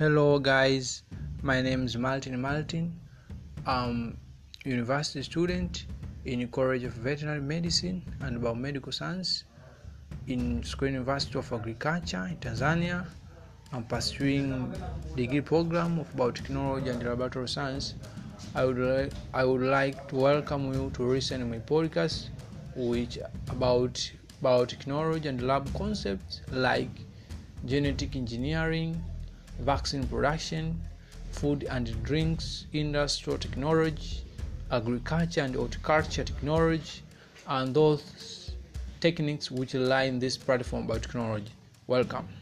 Hello, guys. My name is Martin Martin. I'm university student in College of Veterinary Medicine and Biomedical Science in Sokoine University of Agriculture in Tanzania. I'm pursuing degree program of biotechnology and laboratory science. I would like, I would like to welcome you to listen my podcast, which about biotechnology and lab concepts like genetic engineering, vaccine production, food and drinks, industrial technology, agriculture and horticulture technology, and those techniques which lie this platform biotechnology. Welcome.